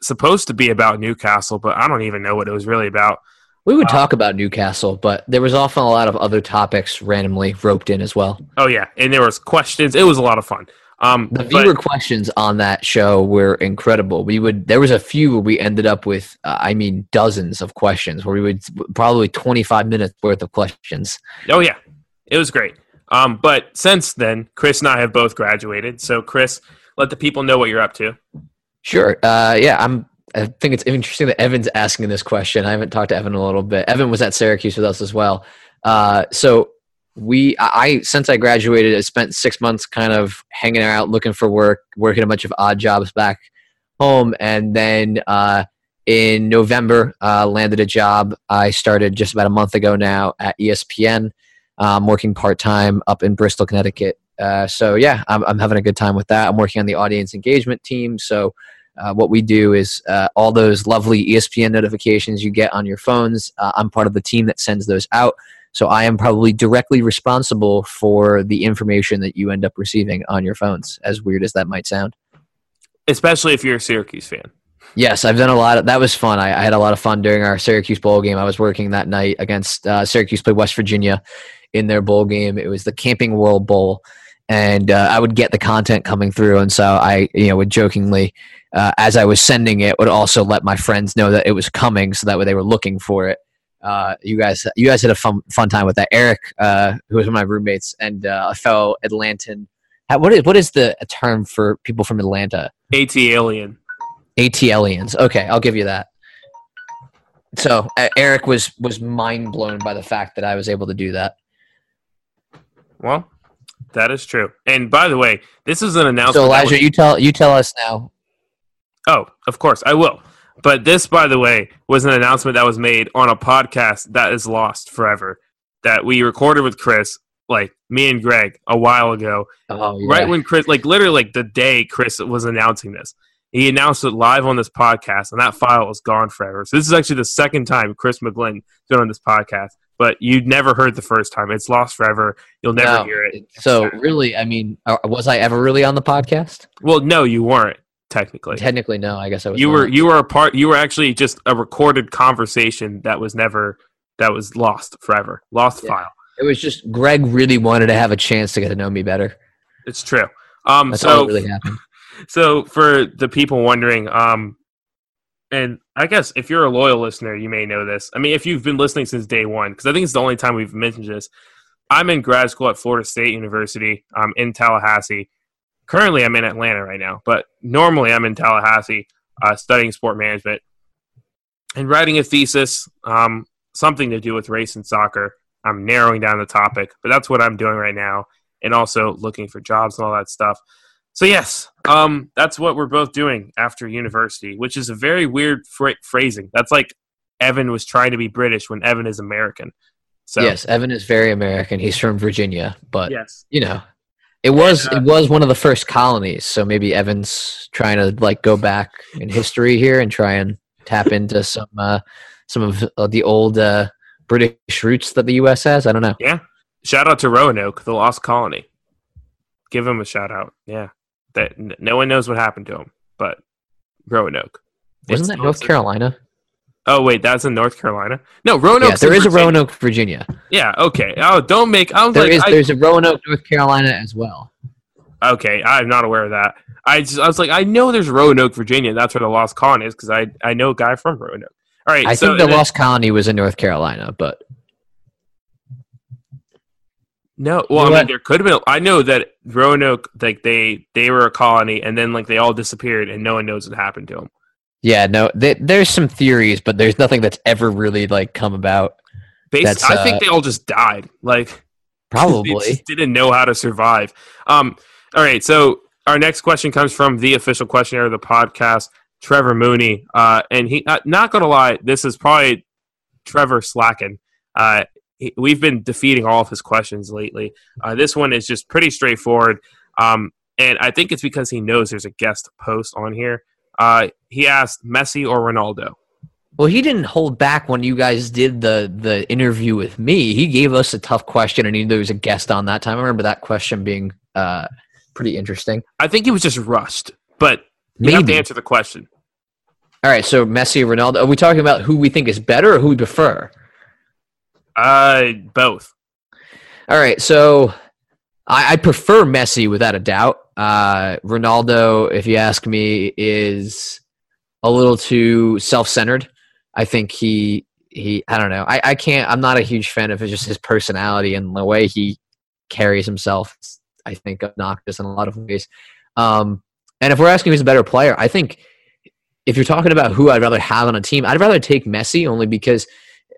[SPEAKER 2] supposed to be about Newcastle, but I don't even know what it was really about.
[SPEAKER 3] We would talk about Newcastle, but there was often a lot of other topics randomly roped in as well.
[SPEAKER 2] Oh yeah, and there was questions. It was a lot of fun. Um,
[SPEAKER 3] The
[SPEAKER 2] but-
[SPEAKER 3] viewer questions on that show were incredible. We would there was a few where we ended up with, uh, I mean, dozens of questions where we would probably twenty five minutes worth of questions.
[SPEAKER 2] Oh yeah, it was great. Um, but since then, Chris and I have both graduated. So Chris, let the people know what you're up to.
[SPEAKER 3] Sure. Uh, yeah, I'm. I think it's interesting that Evan's asking this question. I haven't talked to Evan a little bit. Evan was at Syracuse with us as well. Uh, so we, I since I graduated, I spent six months kind of hanging out, looking for work, working a bunch of odd jobs back home, and then uh, in November uh, landed a job. I started just about a month ago now at ESPN. Um, working part time up in Bristol, Connecticut. Uh, so yeah, I'm, I'm having a good time with that. I'm working on the audience engagement team. So uh, what we do is uh, all those lovely ESPN notifications you get on your phones. Uh, I'm part of the team that sends those out. So I am probably directly responsible for the information that you end up receiving on your phones. As weird as that might sound.
[SPEAKER 2] Especially if you're a Syracuse fan.
[SPEAKER 3] Yes, I've done a lot. Of, that was fun. I, I had a lot of fun during our Syracuse bowl game. I was working that night against uh, Syracuse played West Virginia in their bowl game. It was the Camping World Bowl, and uh, I would get the content coming through, and so I, you know, would jokingly, uh, as I was sending it, would also let my friends know that it was coming, so that way they were looking for it. Uh, you guys, you guys had a fun fun time with that. Eric, uh, who was one of my roommates, and uh, a fellow Atlantan. How, what is what is the term for people from Atlanta?
[SPEAKER 2] AT Alien.
[SPEAKER 3] AT aliens. Okay, I'll give you that. So uh, Eric was was mind blown by the fact that I was able to do that.
[SPEAKER 2] Well, that is true. And by the way, this is an announcement.
[SPEAKER 3] So Elijah,
[SPEAKER 2] was-
[SPEAKER 3] you tell you tell us now.
[SPEAKER 2] Oh, of course, I will. But this, by the way, was an announcement that was made on a podcast that is lost forever. That we recorded with Chris, like me and Greg, a while ago.
[SPEAKER 3] Oh, yeah.
[SPEAKER 2] Right when Chris, like literally, like the day Chris was announcing this, he announced it live on this podcast, and that file is gone forever. So this is actually the second time Chris McGlynn has been on this podcast. But you never heard the first time. It's lost forever. You'll never
[SPEAKER 3] No.
[SPEAKER 2] hear it.
[SPEAKER 3] So really, I mean, uh, was I ever really on the podcast?
[SPEAKER 2] Well, no, you weren't technically.
[SPEAKER 3] Technically, no. I guess I was.
[SPEAKER 2] you were you were a part you were actually just a recorded conversation that was never that was lost forever lost
[SPEAKER 3] Yeah.
[SPEAKER 2] file
[SPEAKER 3] It was just Greg really wanted to have a chance to get to know me better.
[SPEAKER 2] It's true. Um,
[SPEAKER 3] That's
[SPEAKER 2] so
[SPEAKER 3] really happened. (laughs)
[SPEAKER 2] so for the people wondering, um, and I guess if you're a loyal listener, you may know this. I mean, if you've been listening since day one, because I think it's the only time we've mentioned this. I'm in grad school at Florida State University. I'm in Tallahassee. Currently, I'm in Atlanta right now, but normally I'm in Tallahassee uh, studying sport management and writing a thesis, um, something to do with race and soccer. I'm narrowing down the topic, but that's what I'm doing right now, and also looking for jobs and all that stuff. So yes, um, that's what we're both doing after university, which is a very weird phra- phrasing. That's like Evan was trying to be British when Evan is American. So
[SPEAKER 3] Yes, Evan is very American. He's from Virginia, but
[SPEAKER 2] yes,
[SPEAKER 3] you know, it was
[SPEAKER 2] uh,
[SPEAKER 3] it was one of the first colonies. So maybe Evan's trying to like go back in history here and try and tap into (laughs) some uh, some of uh, the old uh, British roots that the U.S. has. I don't know.
[SPEAKER 2] yeah. Shout out to Roanoke, the lost colony. Give him a shout out. Yeah, that n- no one knows what happened to him, but Roanoke.
[SPEAKER 3] Wasn't that North Carolina?
[SPEAKER 2] Oh wait, that's in North Carolina. No, Roanoke.
[SPEAKER 3] yeah, there is a Roanoke, Virginia.
[SPEAKER 2] Yeah. Okay. Oh, don't make. I was
[SPEAKER 3] There
[SPEAKER 2] like,
[SPEAKER 3] is
[SPEAKER 2] I-
[SPEAKER 3] there's a Roanoke, North Carolina as well.
[SPEAKER 2] Okay, I'm not aware of that. I just I was like, I know there's Roanoke, Virginia. That's where the lost colony is because I I know a guy from Roanoke. All right,
[SPEAKER 3] I
[SPEAKER 2] so
[SPEAKER 3] think the
[SPEAKER 2] then-
[SPEAKER 3] lost colony was in North Carolina, but
[SPEAKER 2] no. Well,
[SPEAKER 3] You know
[SPEAKER 2] I mean, there could have been. I know that Roanoke, like they they were a colony, and then like they all disappeared, and no one knows what happened to them.
[SPEAKER 3] Yeah, no, th- there's some theories, but there's nothing that's ever really like come about.
[SPEAKER 2] I think
[SPEAKER 3] uh,
[SPEAKER 2] they all just died. Like (laughs) they
[SPEAKER 3] Probably.
[SPEAKER 2] just didn't know how to survive. Um. All right, so our next question comes from the official questionnaire of the podcast, Trevor Mooney. Uh, and he, uh, not gonna lie, this is probably Trevor slacking. Uh, he, we've been defeating all of his questions lately. Uh, this one is just pretty straightforward. Um, and I think it's because he knows there's a guest post on here. Uh, he asked Messi or Ronaldo.
[SPEAKER 3] Well, he didn't hold back when you guys did the the interview with me. He gave us a tough question, and he there was a guest on that time. I remember that question being uh, pretty interesting.
[SPEAKER 2] I think he was just rushed, but you have to answer the question.
[SPEAKER 3] All right, so Messi, or Ronaldo. Are we talking about who we think is better or who we prefer?
[SPEAKER 2] Uh, both.
[SPEAKER 3] All right, so I, I prefer Messi without a doubt. Uh, Ronaldo, if you ask me, is a little too self-centered. I think he he. I don't know. I, I can't. I'm not a huge fan of just his personality and the way he carries himself. I think obnoxious in a lot of ways. Um, and if we're asking who's a better player, I think if you're talking about who I'd rather have on a team, I'd rather take Messi only because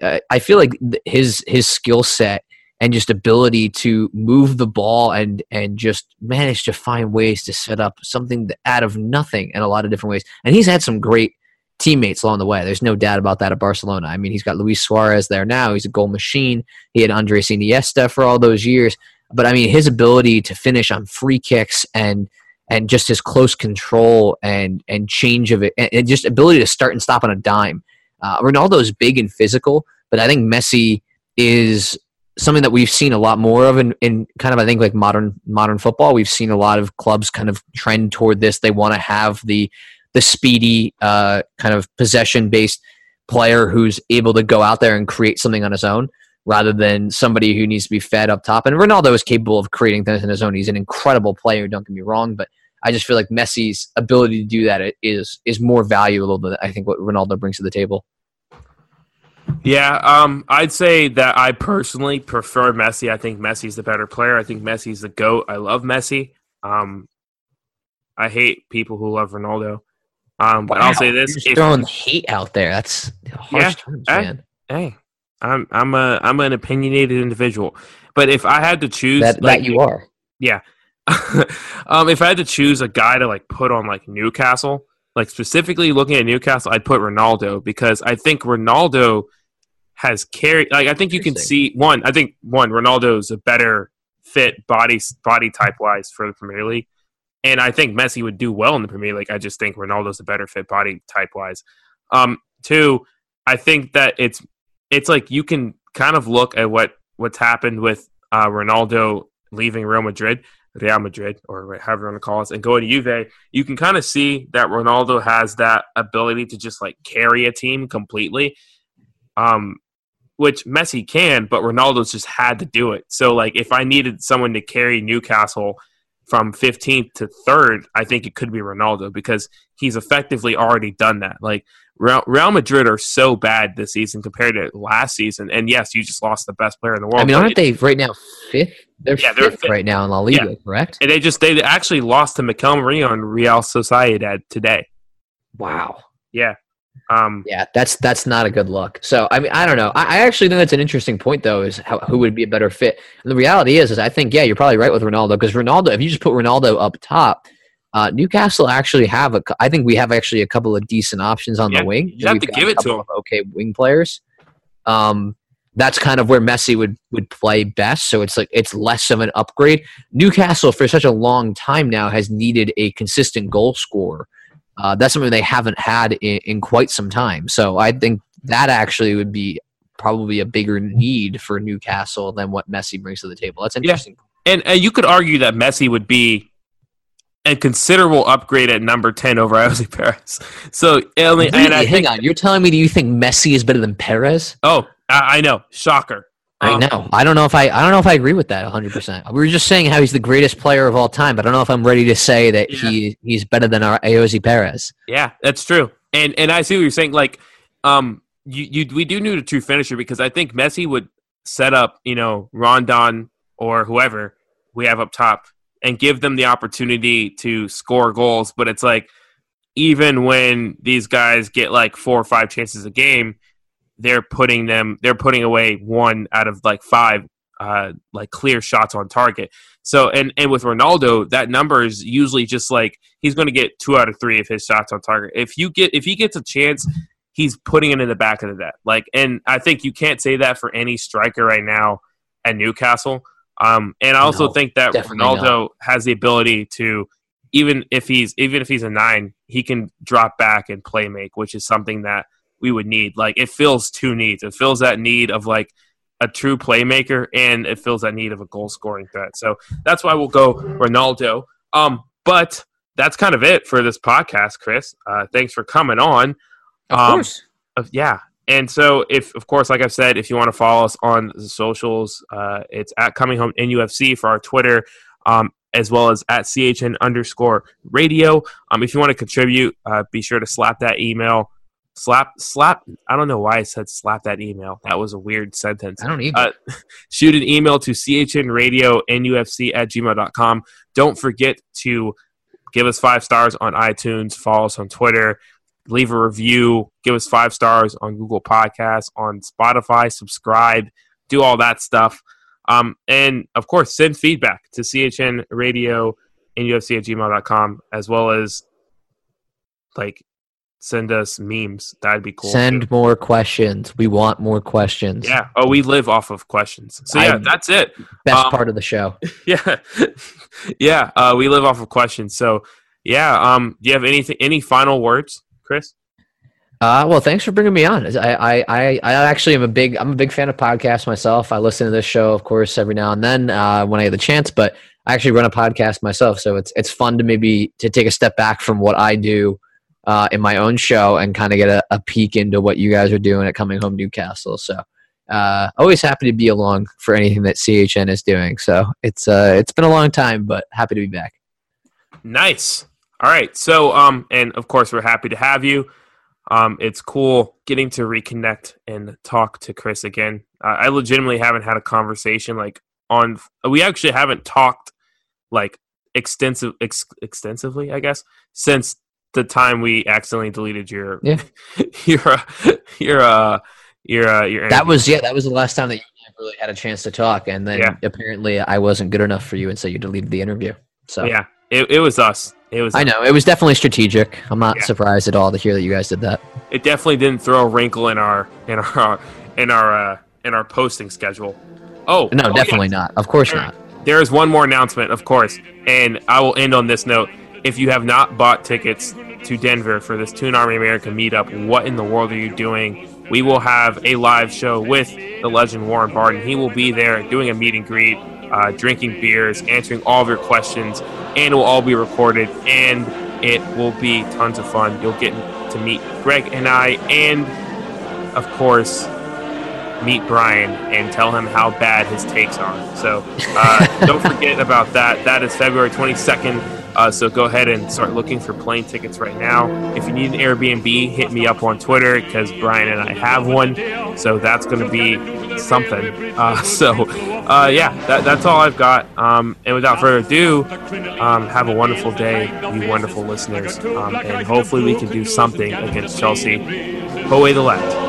[SPEAKER 3] uh, I feel like his his skill set and just ability to move the ball and and just manage to find ways to set up something out of nothing in a lot of different ways. And he's had some great teammates along the way. There's no doubt about that at Barcelona. I mean, he's got Luis Suarez there now. He's a goal machine. He had Andres Iniesta for all those years. But I mean, his ability to finish on free kicks and and just his close control and and change of it and, and just ability to start and stop on a dime. Uh, Ronaldo is big and physical, but I think Messi is something that we've seen a lot more of in, in kind of I think like modern modern football. We've seen a lot of clubs kind of trend toward this. They want to have the the speedy uh, kind of possession based player who's able to go out there and create something on his own rather than somebody who needs to be fed up top. And Ronaldo is capable of creating things on his own. He's an incredible player, don't get me wrong, but I just feel like Messi's ability to do that is is more valuable than I think what Ronaldo brings to the table.
[SPEAKER 2] Yeah, um, I'd say that I personally prefer Messi. I think Messi's the better player. I think Messi's the goat. I love Messi. Um, I hate people who love Ronaldo. Um, but I'll say
[SPEAKER 3] You're
[SPEAKER 2] this: if-
[SPEAKER 3] throwing hate out there. That's harsh
[SPEAKER 2] Yeah,
[SPEAKER 3] terms,
[SPEAKER 2] eh?
[SPEAKER 3] man.
[SPEAKER 2] hey, I'm I'm a I'm an opinionated individual. But if I had to choose,
[SPEAKER 3] That
[SPEAKER 2] like,
[SPEAKER 3] that you are. Yeah. (laughs)
[SPEAKER 2] um, if I had to choose a guy to like put on like Newcastle, like specifically looking at Newcastle, I'd put Ronaldo because I think Ronaldo has carried. Like I think you can see one. I think one Ronaldo's a better fit body body type wise for the Premier League, and I think Messi would do well in the Premier League. I just think Ronaldo's a better fit body type wise. Um, two, I think that it's it's like you can kind of look at what what's happened with uh, Ronaldo leaving Real Madrid, Real Madrid, or however you want to call it, and going to Juve. You can kind of see that Ronaldo has that ability to just like carry a team completely. Um, which Messi can, but Ronaldo's just had to do it. So like if I needed someone to carry Newcastle from 15th to 3rd, I think it could be Ronaldo because he's effectively already done that. Like Real, Madrid are so bad this season compared to last season. And yes, you just lost the best player in the world.
[SPEAKER 3] I mean, aren't they right now fifth? They're
[SPEAKER 2] Yeah, they're
[SPEAKER 3] fifth
[SPEAKER 2] fifth.
[SPEAKER 3] right now in La Liga, correct?
[SPEAKER 2] and they just they actually lost to Mikel Merino and Real Sociedad today.
[SPEAKER 3] Wow.
[SPEAKER 2] Yeah. Um
[SPEAKER 3] Yeah, that's that's not a good look. So I mean, I don't know. I, I actually think that's an interesting point, though. Is how, who would be a better fit? And the reality is, is I think yeah, you're probably right with Ronaldo because Ronaldo. If you just put Ronaldo up top, uh, Newcastle actually have a. I think we have actually a couple of decent options on
[SPEAKER 2] Yeah,
[SPEAKER 3] the wing.
[SPEAKER 2] you have to give it to him.
[SPEAKER 3] Okay, wing players. Um, that's kind of where Messi would would play best. So it's like it's less of an upgrade. Newcastle for such a long time now has needed a consistent goal scorer. Uh, that's something they haven't had in, in quite some time. So I think that actually would be probably a bigger need for Newcastle than what Messi brings to the table. That's
[SPEAKER 2] Yeah.
[SPEAKER 3] interesting.
[SPEAKER 2] and, and you could argue that Messi would be a considerable upgrade at number 10 over (laughs) Ayoze Perez. So and,
[SPEAKER 3] Really?
[SPEAKER 2] and I
[SPEAKER 3] Hang
[SPEAKER 2] think
[SPEAKER 3] on, you're telling me do you think Messi is better than Perez?
[SPEAKER 2] oh, I, I know, shocker.
[SPEAKER 3] I
[SPEAKER 2] Um,
[SPEAKER 3] know. I don't know if I. I don't know if I agree with that 100. percent We were just saying how he's the greatest player of all time, but I don't know if I'm ready to say that
[SPEAKER 2] Yeah.
[SPEAKER 3] he he's better than our Ayoze Perez.
[SPEAKER 2] Yeah, that's true. And and I see what you're saying. Like, um, you, you we do need a true finisher because I think Messi would set up, you know, Rondon or whoever we have up top and give them the opportunity to score goals. But it's like even when these guys get like four or five chances a game, they're putting them they're putting away one out of like five uh like clear shots on target. So and and with Ronaldo, that number is usually just like he's going to get two out of three of his shots on target. If you get if he gets a chance, he's putting it in the back of the net. Like, and I think you can't say that for any striker right now at Newcastle. Um, and I also
[SPEAKER 3] No,
[SPEAKER 2] think that Ronaldo has the ability to even if he's even if he's a nine, he can drop back and play make, which is something that we would need. Like it fills two needs. It fills that need of like a true playmaker and it fills that need of a goal scoring threat. So that's why we'll go Ronaldo. Um, but that's kind of it for this podcast, Chris. Uh, thanks for coming on.
[SPEAKER 3] Of
[SPEAKER 2] Um,
[SPEAKER 3] course.
[SPEAKER 2] Of yeah. And so, if of course, like I've said, if you want to follow us on the socials, uh, it's at Coming Home NUFC for our Twitter, um, as well as at CHN underscore radio. Um, if you want to contribute, uh, be sure to slap that email. Slap, slap. I don't know why I said slap that email. That was a weird sentence
[SPEAKER 3] I don't even
[SPEAKER 2] uh, (laughs) shoot an email to chnradio.nufc at gmail.com. Don't forget to give us five stars on iTunes, follow us on Twitter, leave a review, give us five stars on Google Podcasts, on Spotify, subscribe, do all that stuff. Um, and of course, send feedback to chnradio NUFC at gmail.com, as well as like send us memes. That'd be cool. too.
[SPEAKER 3] Send more questions. We want more questions.
[SPEAKER 2] Yeah. Oh, we live off of questions. So yeah,
[SPEAKER 3] I-
[SPEAKER 2] that's it.
[SPEAKER 3] Best
[SPEAKER 2] Um,
[SPEAKER 3] part of the show. (laughs)
[SPEAKER 2] Yeah. yeah. Uh, we live off of questions. So yeah. Um, do you have anything, any final words, Chris?
[SPEAKER 3] Uh, well, thanks for bringing me on. I, I, I, I actually am a big, I'm a big fan of podcasts myself. I listen to this show, of course, every now and then uh, when I get the chance. But I actually run a podcast myself, so it's it's fun to maybe to take a step back from what I do uh, in my own show and kind of get a, a peek into what you guys are doing at Coming Home Newcastle. So, uh, always happy to be along for anything that CHN is doing. So it's uh, it's been a long time, but happy to be back.
[SPEAKER 2] Nice. All right. So, um, and of course, we're happy to have you. Um, it's cool getting to reconnect and talk to Chris again. Uh, I legitimately haven't had a conversation like on. We actually haven't talked like extensive, ex- extensively, I guess, since the time we accidentally deleted your
[SPEAKER 3] Yeah. (laughs)
[SPEAKER 2] your uh, your uh your uh, your
[SPEAKER 3] That was yeah, that was the last time that you really had a chance to talk, and then
[SPEAKER 2] Yeah.
[SPEAKER 3] apparently I wasn't good enough for you, and so you deleted the interview. So
[SPEAKER 2] yeah. It, it was us. It was.
[SPEAKER 3] I know it was definitely strategic. I'm not
[SPEAKER 2] Yeah.
[SPEAKER 3] surprised at all to hear that you guys did that.
[SPEAKER 2] it definitely didn't throw a wrinkle in our in our in our uh, in our posting schedule. Oh
[SPEAKER 3] No,
[SPEAKER 2] oh,
[SPEAKER 3] definitely
[SPEAKER 2] yes.
[SPEAKER 3] not. Of course
[SPEAKER 2] Sure.
[SPEAKER 3] not.
[SPEAKER 2] There is one more announcement, of course, and I will end on this note. If you have not bought tickets to Denver for this Toon Army America meetup, what in the world are you doing? We will have a live show with the legend Warren Barton. He will be there doing a meet and greet, uh, drinking beers, answering all of your questions, and it will all be recorded. And it will be tons of fun. You'll get to meet Greg and I, and of course, meet Brian and tell him how bad his takes are. So uh, (laughs) don't forget about that. That is February 22nd. Uh, so go ahead and start looking for plane tickets right now. If you need an Airbnb, hit me up on Twitter because Brian and I have one. So that's going to be something. Uh, (laughs) so uh, yeah, that, that's all I've got. Um, and without further ado, um, have a wonderful day, you wonderful listeners. Um, and hopefully we can do something against Chelsea. Away the left.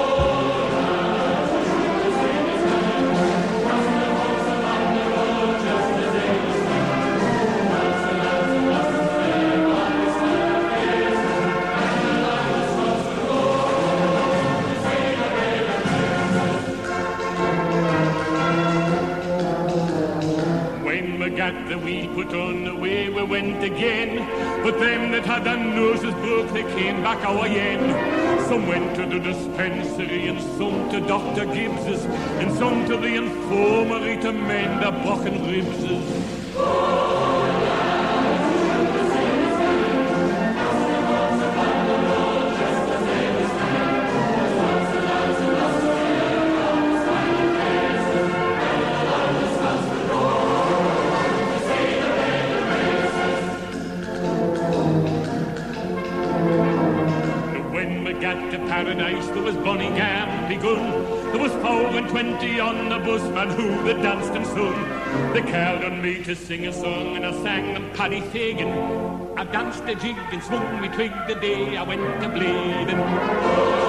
[SPEAKER 1] Fagan. I danced a jig and swung me twig the day I went to Blaydon.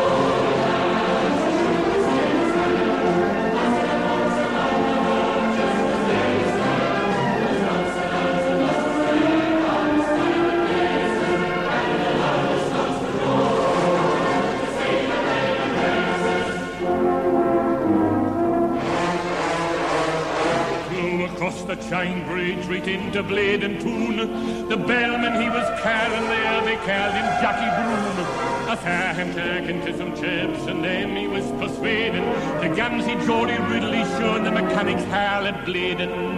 [SPEAKER 1] Into Blaydon Toon. The bellman he was carrying there, they called him Jackie Broom. I saw him talking to some chaps, and then he was persuading the Gamsey Geordie Ridley showing the mechanics harlot Blaydon.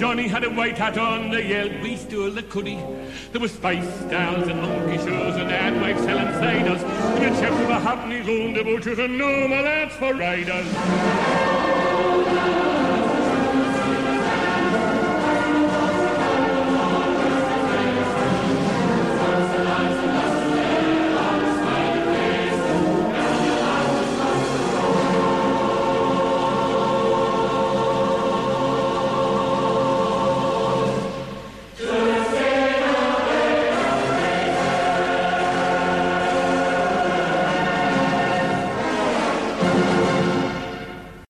[SPEAKER 1] Johnny had a white hat on, they yelled, we stole the cuddy. There was spice stalls and monkey shows and ad wives selling ciders. And the chaps were happening on the butchers and no more lads for riders.